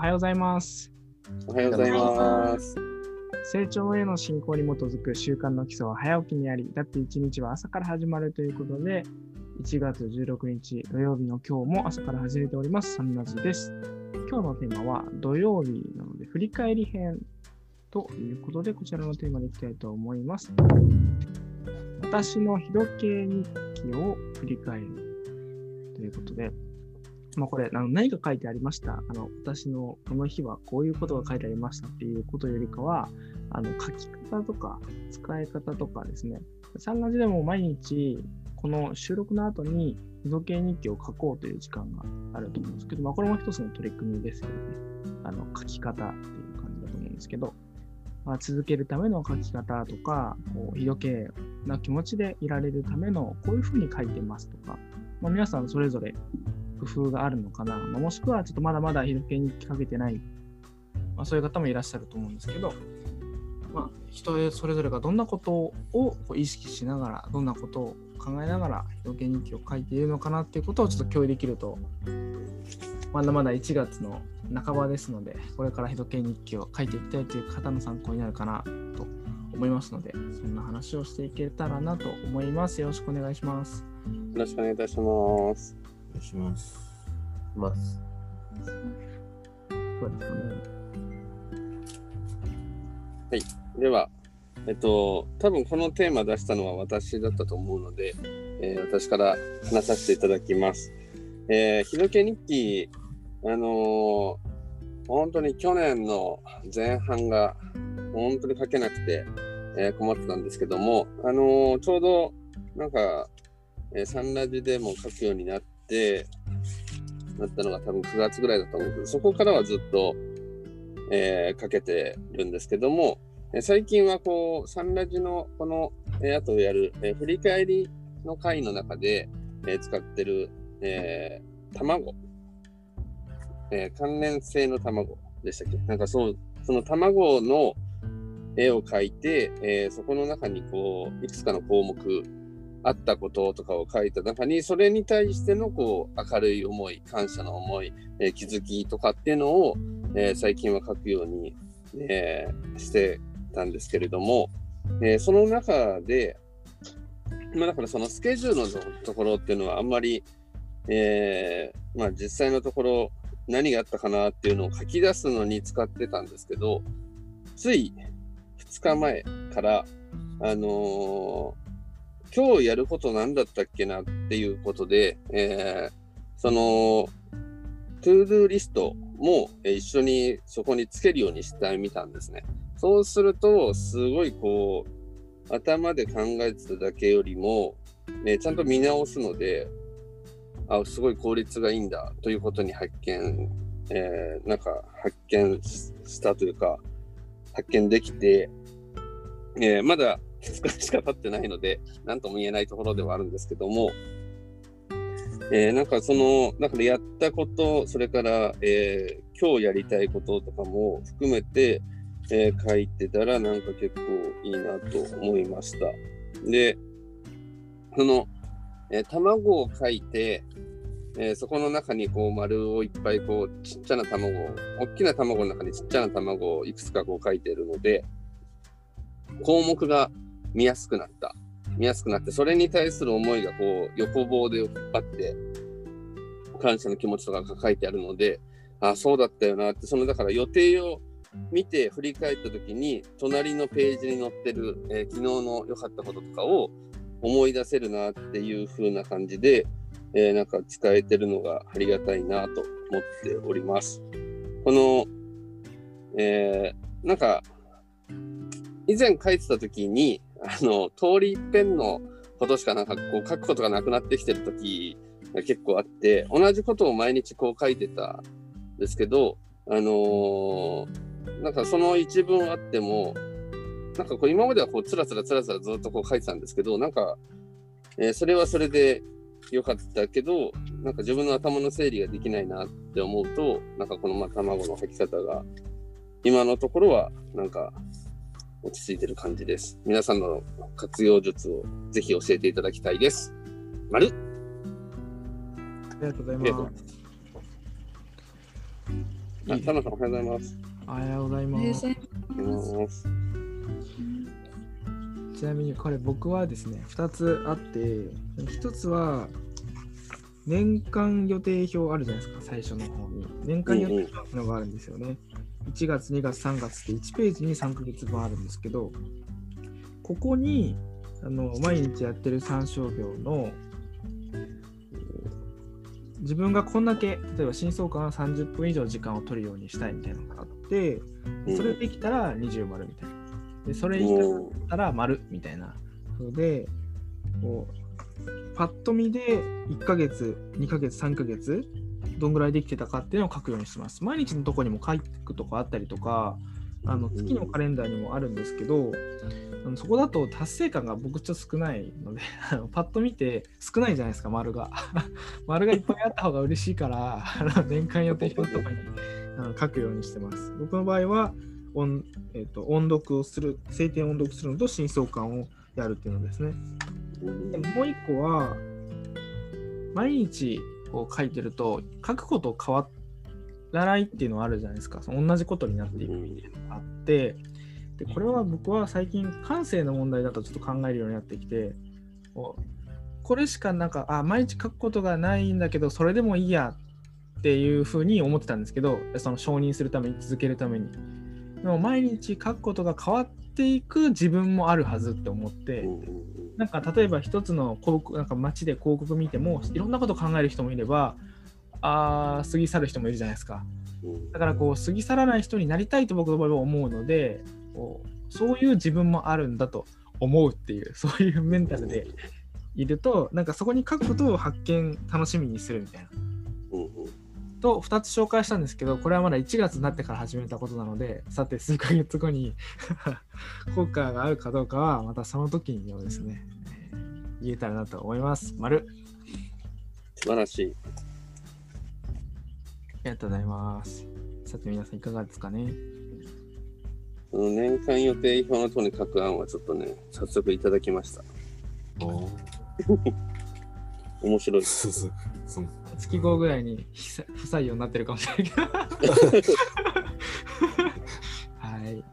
はようございます。おはようございます。成長への進行に基づく習慣の基礎は早起きにあり、だって一日は朝から始まるということで、1月16日土曜日の今日も朝から始めております、サンラジです。今日のテーマは土曜日なので振り返り編ということで、こちらのテーマでいきたいと思います。私の日時計日記を振り返るということで、まあ、これあの何か書いてありました。あの私のこの日はこういうことが書いてありましたっていうことよりかはあの書き方とか使い方とかですね。サンラジでも毎日この収録の後に日時計日記を書こうという時間があると思うんですけど、まあ、これも一つの取り組みですよね。あの書き方っていう感じだと思うんですけど、まあ、続けるための書き方とかこう日時な気持ちでいられるためのこういうふうに書いてますとか、まあ、皆さんそれぞれ工夫があるのかな、まあ、もしくはちょっとまだまだ日時計にかけてない、まあ、そういう方もいらっしゃると思うんですけど、まあ、人それぞれがどんなことをこう意識しながらどんなことを考えながら日時計日記を書いているのかなっていうことをちょっと共有できるとまだまだ1月の半ばですのでこれから日時計日記を書いていきたいという方の参考になるかなと思いますのでそんな話をしていけたらなと思います。よろしくお願いします。よろしくお願いいたします。お願いします。ます。そうですかねでは、えっと、多分このテーマ出したのは私だったと思うので、えー私から話させていただきます。えー、日時計日記、あのー本当に去年の前半が本当に書けなくて、えー困ってたんですけども、あのーちょうどなんか、えーサンラジでも書くようになって、なったのが多分9月ぐらいだと思うんです。けど、そこからはずっと、えーかけてるんですけども、え最近はこう、サンラジのこの、えー後をやる、えー振り返りの回の中で、えー使ってる、えー卵、えー関連性の卵でしたっけ？なんかそう、その卵の絵を描いて、えーそこの中にこう、いくつかの項目、あったこととかを書いた。中に、それに対してのこう、明るい思い、感謝の思い、えー気づきとかっていうのを、えー最近は書くように、えーしてたんですけれども、えその中で、まあ、だからそのスケジュールのところっていうのはあんまり、えまあ、実際のところ何があったかなっていうのを書き出すのに使ってたんですけど、つい2日前から、あのー今日やること何だったっけなっていうことで、えーその、 to do リストも一緒にそこにつけるようにしてみたんですね。そうすると、すごいこう、頭で考えてただけよりも、ね、ちゃんと見直すので、あ、すごい効率がいいんだということに発見、えーなんか発見ししたというか、発見できて、えーまだ2日しか経ってないので、なんとも言えないところではあるんですけども、えーなんかその、だからやったこと、それから、えー今日やりたいこととかも含めて、えー書いてたらなんか結構いいなと思いました。で、その、え卵を書いて、えーそこの中にこう丸をいっぱいこうちっちゃな卵を、大きな卵の中にちっちゃな卵をいくつかこう書いてるので、項目が見やすくなった。見やすくなって、それに対する思いがこう横棒で引っ張って、感謝の気持ちとかが書いてあるので、あ、そうだったよなって、そのだから予定を見て振り返った時に、隣のページに載ってる、えー昨日の良かったこととかを思い出せるなっていう風な感じで、えーなんか使えてるのがありがたいなと思っております。この、えーなんか、以前書いてた時に、あの、通り一遍のことしかなんかこう書くことがなくなってきてる時が結構あって、同じことを毎日こう書いてたんですけど、あのーなんかその一文あっても、なんかこう今まではこうつらつらつらつらずっとこう書いてたんですけど、なんか、えーそれはそれで良かったけど、なんか自分の頭の整理ができないなって思うと、なんかこのまあ卵の吐き方が、今のところはなんか落ち着いてる感じです。皆さんの活用術をぜひ教えていただきたいです。丸ありがとうございありがとうございます。あ、タナさんおはようございます。おはようございおます。ちなみにこれ僕はですね、2つあって、1つは年間予定表あるじゃないですか、最初の方に。年間予定表のがあるんですよね。1月、2月、3月って1ページに3ヶ月分あるんですけど、ここにあの毎日やってる参照業の自分がこんだけ例えば新相関は30分以上時間を取るようにしたいみたいなのがあってそれできたら20丸みたいな。でそれ以下だおったら丸みたいな。のでこうパッと見で1ヶ月2ヶ月3ヶ月どんぐらいできてたかっていうのを書くようにしてます。毎日のとこにも書くとこあったりとかあの月のカレンダーにもあるんですけどあのそこだと達成感が僕ちょっと少ないので あのパッと見て少ないじゃないですか丸が。丸がいっぱいあった方が嬉しいから 年間予定表とかにあの書くようにしてます。僕の場合は音,、えー、と音読をする晴天音読するのと真相感をやるっていうのですね。でもう一個は毎日を書いてると書くこと変わらないっていうのはあるじゃないですか。その同じことになっていく。みたいなのがあってでこれは僕は最近感性の問題だとちょっと考えるようになってきてこれしかなんかあ毎日書くことがないんだけどそれでもいいやっていうふうに思ってたんですけどその承認するために続けるために。でも毎日書くことが変わっていく自分もあるはずって思って、なんか例えば一つの広告なんか街で広告見てもいろんなこと考える人もいればあー過ぎ去る人もいるじゃないですか。だからこう過ぎ去らない人になりたいと僕の場合は思うのでこうそういう自分もあるんだと思うっていう そういうメンタルでいるとなんかそこに書くことを発見楽しみにするみたいなと2つ紹介したんですけどこれはまだ1月になってから始めたことなのでさて数ヶ月後に 効果があるかどうかはまたその時にもですね、えー言えたらなと思います。丸素晴らしい。ありがとうございます。さて皆さんいかがですかね？その年間予定表のとに書く案はちょっとね、早速いただきました。お 面白い。そうそう。月後ぐらいに非不採用になってるかもしれないけど。はい。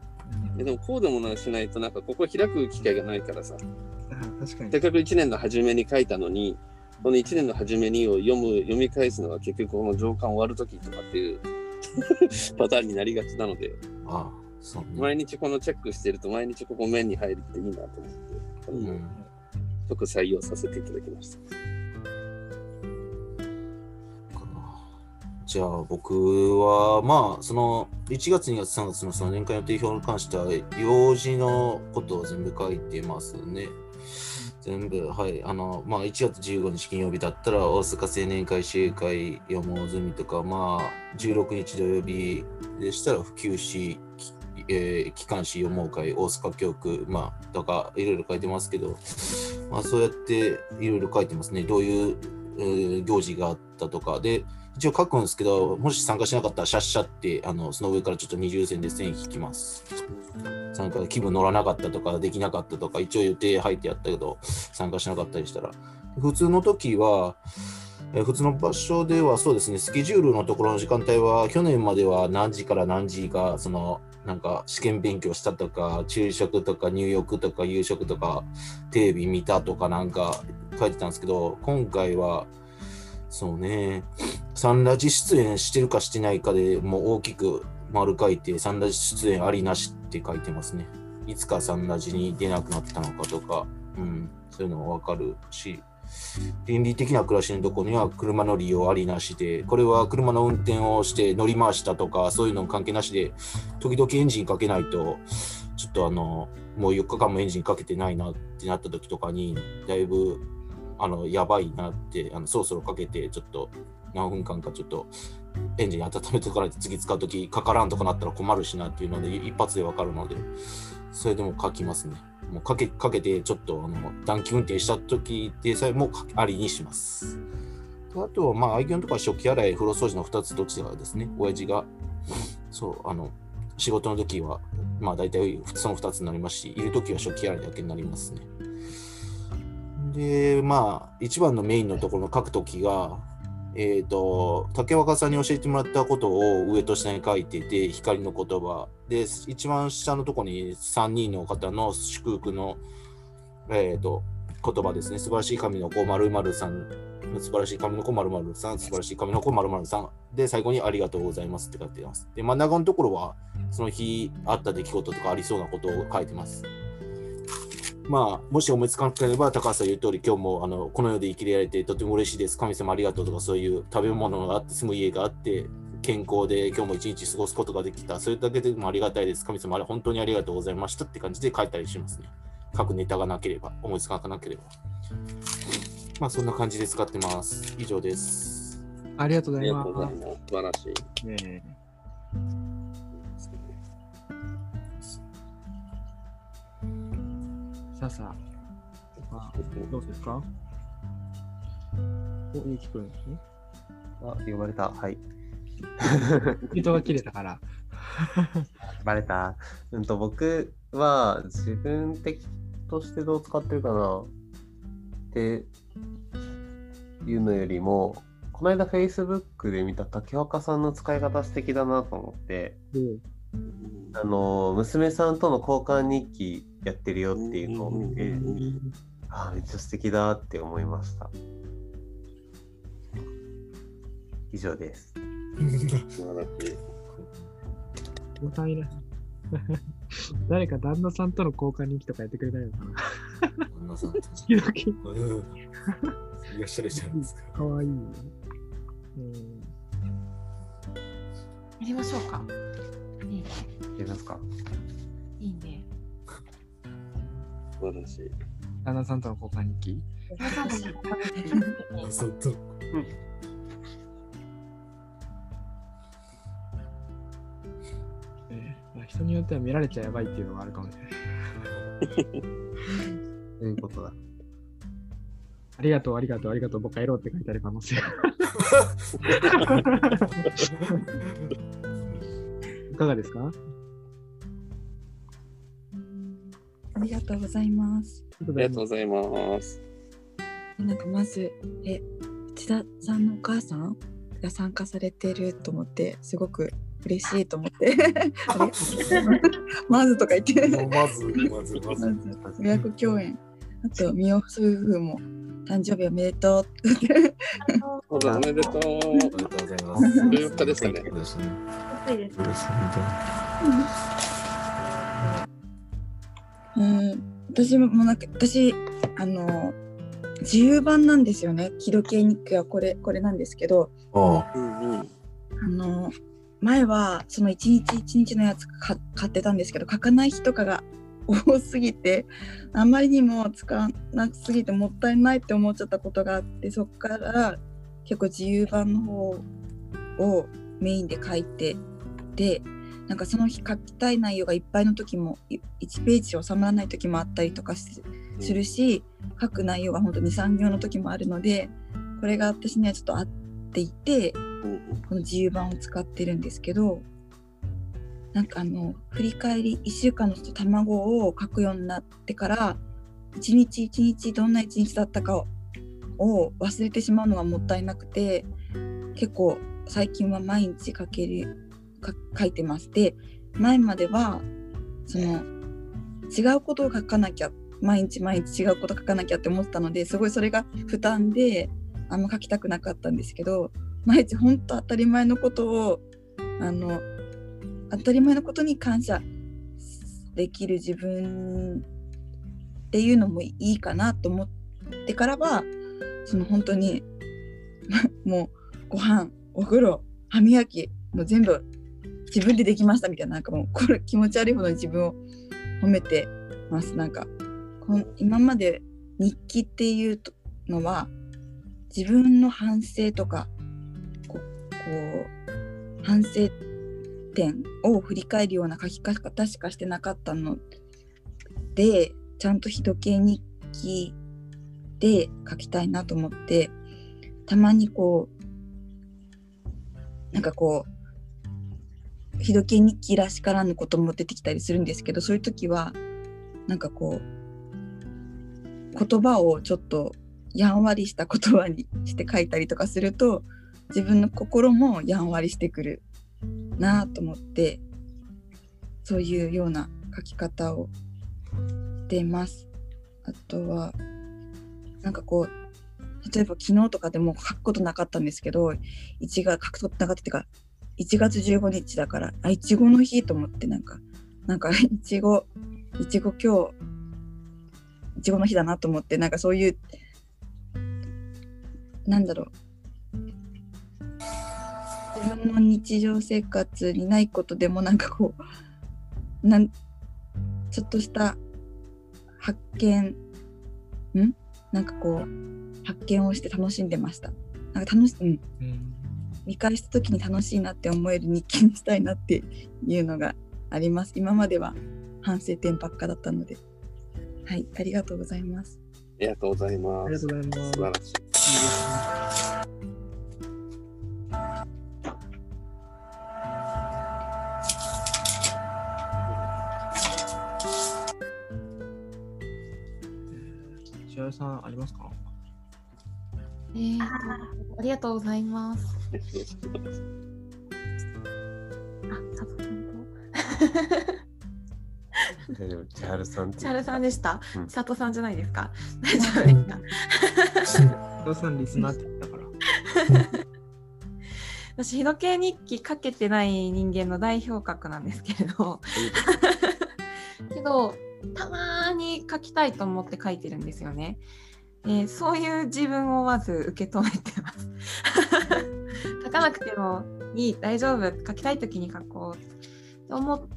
えでもこうでもなしないとなんかここ開く機会がないからさあ確かにせっ。かく1年の初めに書いたのにこの1年の初めにを読む読み返すのが結局この上巻終わる時とかっていうパターンになりがちなのでああ、そうね。毎日このチェックしてると毎日ここ面に入るっていいなと思って、うん。即採用させていただきました。じゃあ僕はまあその1月2月3月のその年間予定表に関しては用事のことを全部書いてますね。全部はいあのまあ1月15日金曜日だったら大阪青年会集会読もう済みとかまあ16日土曜日でしたら普及しえー、機関誌読もう会大阪教区まあとかいろいろ書いてますけどまあそうやっていろいろ書いてますねどういう行事があったとかで一応書くんですけどもし参加しなかったらシャッシャってあのその上からちょっと二重線で線引きます。参加気分乗らなかったとかできなかったとか一応予定入ってやったけど参加しなかったりしたら。普通の時はえ普通の場所ではそうですねスケジュールのところの時間帯は去年までは何時から何時がそのなんか試験勉強したとか昼食とか入浴とか夕食とかテレビ見たとかなんか書いてたんですけど今回はそうね。サンラジ出演してるかしてないかでもう大きく丸書いてサンラジ出演ありなしって書いてますね。いつかサンラジに出なくなったのかとか、うん、そういうのはわかるし。倫理的な暮らしのところには車の利用ありなしで。これは車の運転をして乗り回したとかそういうの関係なしで時々エンジンかけないとちょっとあのもう4日間もエンジンかけてないなってなった時とかにだいぶあのやばいなってあのそろそろかけてちょっと何分間かちょっとエンジン温めておかないと次使う時かからんとかなったら困るしなっていうので一発でわかるのでそれでも書きますね。もうかけかけてちょっとあの短期運転した時でさえもありにします。あとはまあ愛犬とか食器洗い風呂掃除の2つどっちかですね。親父がそうあの仕事の時はまあ大体その2つになりますしいる時は食器洗いだけになりますね。でまあ一番のメインのところの書くときが、えっ、と、竹若さんに教えてもらったことを上と下に書いてて、光の言葉。で、一番下のところに3人の方の祝福の、えっ、と、言葉ですね。素晴らしい神の子〇〇さん、素晴らしい神の子〇〇さん、素晴らしい神の子〇〇さん。で、最後にありがとうございますって書いてます。で、真ん中のところは、その日あった出来事とかありそうなことを書いてます。まあ、もし思いつかなければ、高橋さん言う通り、今日もあのこの世で生きられてとても嬉しいです。神様ありがとうとか、そういう食べ物があって、住む家があって、健康で今日も一日過ごすことができた。それだけでもありがたいです。神様あれ本当にありがとうございましたって感じで書いたりしますね。書くネタがなければ、思いつかなければ。まあ、そんな感じで使ってます。以上です。ありがとうございます。素晴らしい。す。ねえさあさあ、まあ、どうですか？お、ゆうきくんですね。あ、呼ばれた。はい。人が切れたから。バレた。うんと、僕は自分的としてどう使ってるかなっていうのよりも、この間 Facebook で見た竹若さんの使い方素敵だなと思って、あの、娘さんとの交換日記やってるよっていうのを見て、ああ、めっちゃ素敵だって思いました。以上です。素晴らしい。もったいない。誰か旦那さんとの交換日記とかやってくれないのかな旦那さんと。いらっしゃるじゃないですか。かわいい。うんやりましょうか。いいね。やりますかいいね。素晴らしい。旦那さんとの交換日記？皆さんもやってそうと。ええまあ人によっては見られちゃやばいっていうのがあるかもしれない。そういうことだ。ありがとう、ありがとう、ありがとう、僕帰ろうって書いてある可能性が。いかがですか？ありがとうございます。ありがとうございます。なんかまず、え、内田さんのお母さんが参加されてると思って、すごく嬉しいと思って。まずとか言って。まず、まず、まず。まず親子共演。あと、みお夫婦も誕生日おめでとうおめでとう。ありがとうございます。14日ですかねそう。ですね。暑いですそうん、私もなんか私あの自由版なんですよね。キド系日記はこれこれなんですけど、あの前はその一日一日のやつか買ってたんですけど書かない日とかが多すぎてあまりにも使わなすぎてもったいないって思っちゃったことがあってそこから結構自由版の方をメインで書いてでなんかその日書きたい内容がいっぱいの時もい1ページ収まらない時もあったりとかしするし書く内容が本当に23行の時もあるのでこれが私にはちょっと合っていてこの自由版を使ってるんですけどなんかあの振り返り1週間の卵を書くようになってから一日一日どんな一日だったかをを忘れてしまうのがもったいなくて結構最近は毎日書けるか書いてますで前まではその違うことを書かなきゃ毎日毎日違うこと書かなきゃって思ってたのですごいそれが負担であんま書きたくなかったんですけど毎日本当当たり前のことをあの当たり前のことに感謝できる自分っていうのもいいかなと思ってからはその本当に もうご飯お風呂歯磨きもう全部自分でできましたみたいななんかもうこれ気持ち悪いほどに自分を褒めてますなんかこん今まで日記っていうのは自分の反省とかこう反省点を振り返るような書き方しかしてなかったのでちゃんと人系日記で書きたいなと思ってたまにこうなんかこう日時計日記らしからぬことも出てきたりするんですけどそういう時はなんかこう言葉をちょっとやんわりした言葉にして書いたりとかすると自分の心もやんわりしてくるなあと思ってそういうような書き方をしてます。あとはなんかこう例えば昨日とかでも書くことなかったんですけど1月書くことなかったっていうか1月15日だからあいちごの日と思ってなんかなんか いちごいちご今日いちごの日だなと思ってなんかそういうなんだろう。自分の日常生活にないことでもなんかこうなんちょっとした発見ん？なんかこう発見をして楽しんでました。なんか楽し、うん、うん。見返した時に楽しいなって思える日記にしたいなっていうのがあります。今までは反省点ばっかだったので。はいありがとうございます。ありがとうございます。ありがとうございます。素晴らしい。りがとうございます。あ、佐藤さんと。大丈夫。千春さん千春さんでした？うん佐藤さんじゃないですか？大丈夫ですか？千春さんリスナーって言ったから 私、日時計日記かけてない人間の代表格なんですけれど。けど、たまに書きたいと思って書いてるんですよね。えーそういう自分をまず受け止めてます。書かなくてもいい、大丈夫、書きたい時に書こうと思っ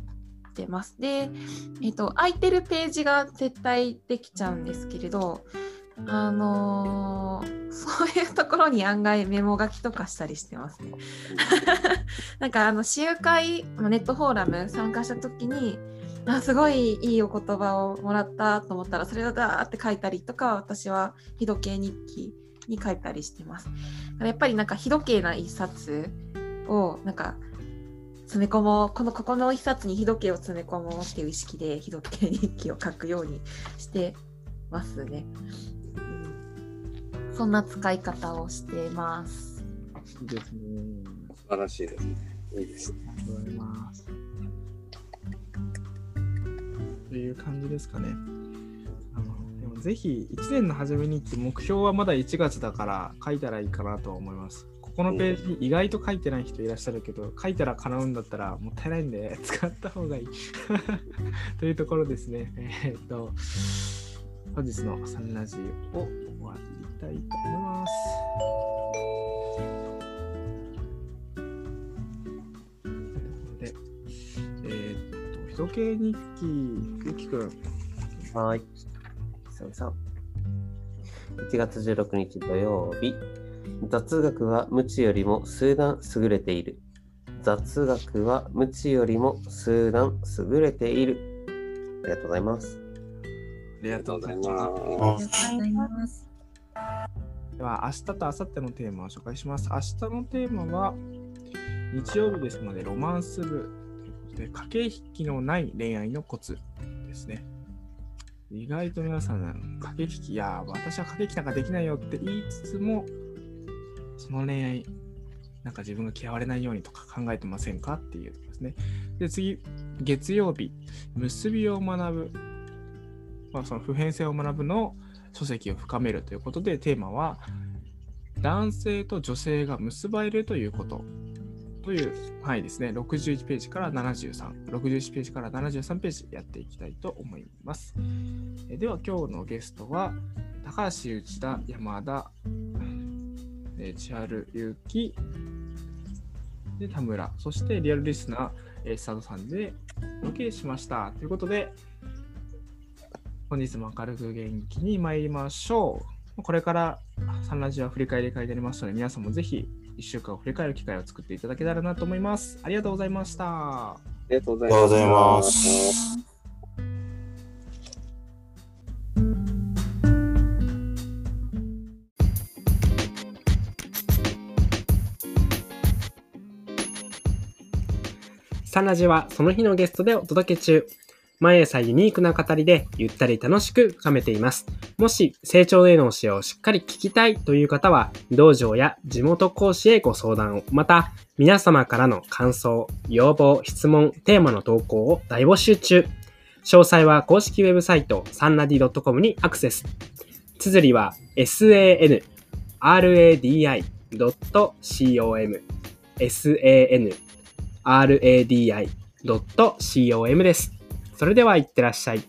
てます。で、えっ、と、空いてるページが絶対できちゃうんですけれど、あのー そういうところに案外メモ書きとかしたりしてますね。なんかあの集会ネットフォーラム参加した時にあすごいいいお言葉をもらったと思ったらそれをダーって書いたりとか私は日時計日記に書いたりしてます。だからやっぱりなんか日時計な一冊をなんか詰め込もうこのここの一冊に日時計を詰め込もうっていう意識で日時計日記を書くようにしてますね。うんそんな使い方をしてます。いいですね素晴らしいですね。いいですね。ありがとうございますという感じですかねあのでもぜひ1年の初めにって目標はまだ1月だから書いたらいいかなと思います。ここのページに意外と書いてない人いらっしゃるけど、書いたら叶うんだったらもったいないんで使った方がいい。というところですね。えーっと、本日のサンラジオを終わりたいと思います。ーっと、人系日記、ゆきくん、はーい。久々。1月16日土曜日。雑学は無知よりも数段優れている。雑学は無知よりも数段優れている。ありがとうございます。ありがとうございます。ありがとうございますでは、明日と明後日のテーマを紹介します。明日のテーマは、日曜日ですので、ロマンス部で、駆け引きのない恋愛のコツですね。意外と皆さん、駆け引き、いや、私は駆け引きなんかできないよって言いつつも、その恋愛、なんか自分が嫌われないようにとか考えてませんかっていうところですね。で、次、月曜日、結びを学ぶ、まあ、その普遍性を学ぶの書籍を深めるということで、テーマは、男性と女性が結ばれるということという範囲ですね。61ページから73、61ページから73ページやっていきたいと思います。えでは、今日のゲストは、高橋内田、山田、え千春ゆうき、で田村、そしてリアルリスナー、えー、佐藤さんでお届けしました。ということで、本日も明るく元気に参りましょう。これからサンラジオは振り返り会になりますので、皆さんもぜひ1週間を振り返る機会を作っていただけたらなと思います。ありがとうございました。ありがとうございま。ますす。サンラジはその日のゲストでお届け中。毎朝ユニークな語りでゆったり楽しく深めています。もし成長への教えをしっかり聞きたいという方は、道場や地元講師へご相談を、また皆様からの感想、要望、質問、テーマの投稿を大募集中。詳細は公式ウェブサイトサンラディ .com にアクセス。綴りは sanradi.com sanradi.com です。それではいってらっしゃい。